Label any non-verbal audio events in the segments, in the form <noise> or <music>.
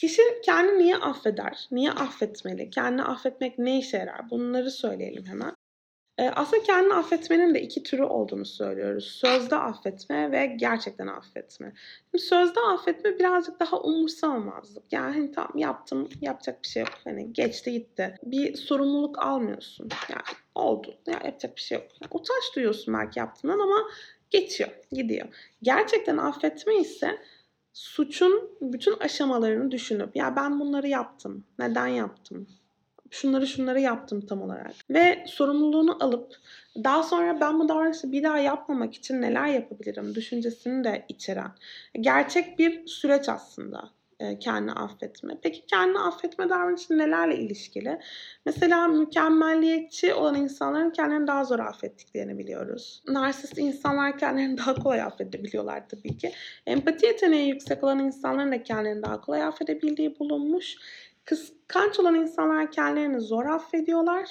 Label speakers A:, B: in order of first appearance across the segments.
A: Kişi kendini niye affeder? Niye affetmeli? Kendini affetmek ne işe yarar? Bunları söyleyelim hemen. Eee, aslında kendini affetmenin de iki türü olduğunu söylüyoruz. Sözde affetme ve gerçekten affetme. Şimdi sözde affetme birazcık daha umursamamazlık. Yani hani tamam yaptım, yapacak bir şey yok. Hani geçti gitti. Bir sorumluluk almıyorsun. Yani oldu. Ya yapacak bir şey yok. Yani utanç duyuyorsun belki yaptığından ama geçiyor, gidiyor. Gerçekten affetme ise suçun bütün aşamalarını düşünüp ya ben bunları yaptım. Neden yaptım? Şunları şunları yaptım tam olarak. Ve sorumluluğunu alıp daha sonra ben bu davranışı bir daha yapmamak için neler yapabilirim düşüncesini de içeren gerçek bir süreç aslında kendini affetme. Peki kendini affetme davranışı nelerle ilişkili? Mesela mükemmelliyetçi olan insanların kendilerini daha zor affettiklerini biliyoruz. Narsist insanlar kendilerini daha kolay affedebiliyorlar tabii ki. Empati yeteneği yüksek olan insanların da kendilerini daha kolay affedebildiği bulunmuş. Kıskanç olan insanlar kendilerini zor affediyorlar.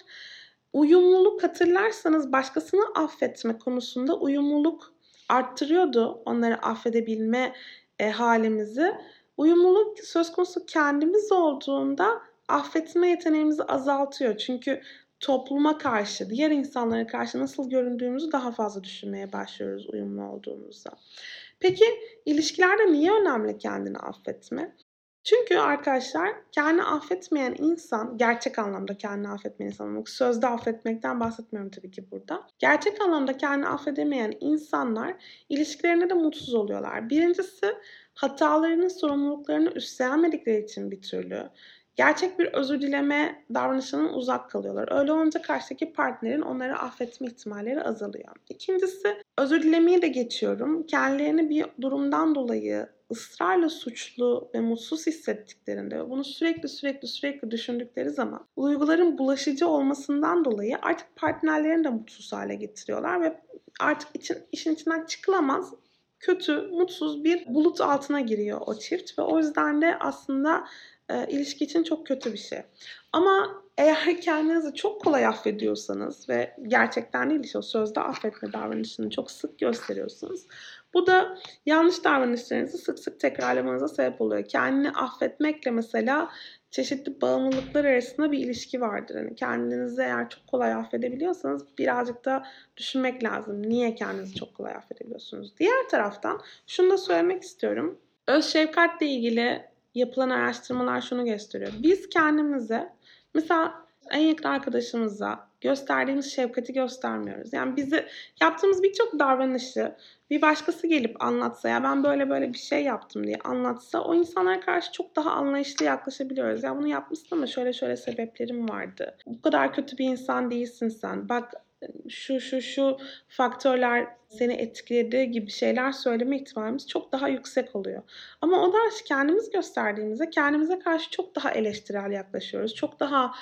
A: Uyumluluk hatırlarsanız başkasını affetme konusunda uyumluluk arttırıyordu onları affedebilme e, halimizi. Uyumluluk söz konusu kendimiz olduğunda affetme yeteneğimizi azaltıyor. Çünkü topluma karşı, diğer insanlara karşı nasıl göründüğümüzü daha fazla düşünmeye başlıyoruz uyumlu olduğumuzda. Peki ilişkilerde niye önemli kendini affetme? Çünkü arkadaşlar kendini affetmeyen insan, gerçek anlamda kendini affetmeyen insan, sözde affetmekten bahsetmiyorum tabii ki burada. Gerçek anlamda kendini affedemeyen insanlar ilişkilerinde de mutsuz oluyorlar. Birincisi hatalarının sorumluluklarını üstlenmedikleri için bir türlü gerçek bir özür dileme davranışından uzak kalıyorlar. Öyle olunca karşıdaki partnerin onları affetme ihtimalleri azalıyor. İkincisi özür dilemeyi de geçiyorum. Kendilerini bir durumdan dolayı ısrarla suçlu ve mutsuz hissettiklerinde ve bunu sürekli sürekli sürekli düşündükleri zaman duyguların bulaşıcı olmasından dolayı artık partnerlerini de mutsuz hale getiriyorlar ve artık için, işin içinden çıkılamaz kötü, mutsuz bir bulut altına giriyor o çift ve o yüzden de aslında e, ilişki için çok kötü bir şey. Ama eğer <laughs> kendinizi çok kolay affediyorsanız ve gerçekten değil işte sözde affetme davranışını çok sık gösteriyorsunuz. Bu da yanlış davranışlarınızı sık sık tekrarlamanıza sebep oluyor. Kendini affetmekle mesela çeşitli bağımlılıklar arasında bir ilişki vardır. Yani kendinizi eğer çok kolay affedebiliyorsanız birazcık da düşünmek lazım. Niye kendinizi çok kolay affedebiliyorsunuz? Diğer taraftan şunu da söylemek istiyorum. Öz şefkatle ilgili yapılan araştırmalar şunu gösteriyor. Biz kendimize mesela en yakın arkadaşımıza gösterdiğimiz şefkati göstermiyoruz. Yani bizi yaptığımız birçok davranışı bir başkası gelip anlatsa ya ben böyle böyle bir şey yaptım diye anlatsa o insanlara karşı çok daha anlayışlı yaklaşabiliyoruz. Ya bunu yapmışsın ama şöyle şöyle sebeplerim vardı. Bu kadar kötü bir insan değilsin sen. Bak şu şu şu faktörler seni etkiledi gibi şeyler söyleme ihtimalimiz çok daha yüksek oluyor. Ama o da kendimiz gösterdiğimizde kendimize karşı çok daha eleştirel yaklaşıyoruz. Çok daha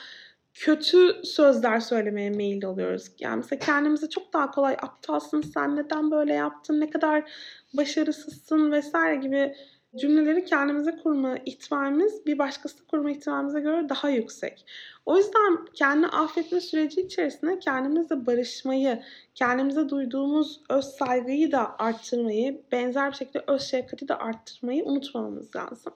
A: kötü sözler söylemeye meyilli oluyoruz. Yani mesela kendimize çok daha kolay aptalsın, sen neden böyle yaptın, ne kadar başarısızsın vesaire gibi cümleleri kendimize kurma ihtimalimiz bir başkası kurma ihtimalimize göre daha yüksek. O yüzden kendi affetme süreci içerisinde kendimizle barışmayı, kendimize duyduğumuz öz saygıyı da arttırmayı, benzer bir şekilde öz şefkati de arttırmayı unutmamamız lazım.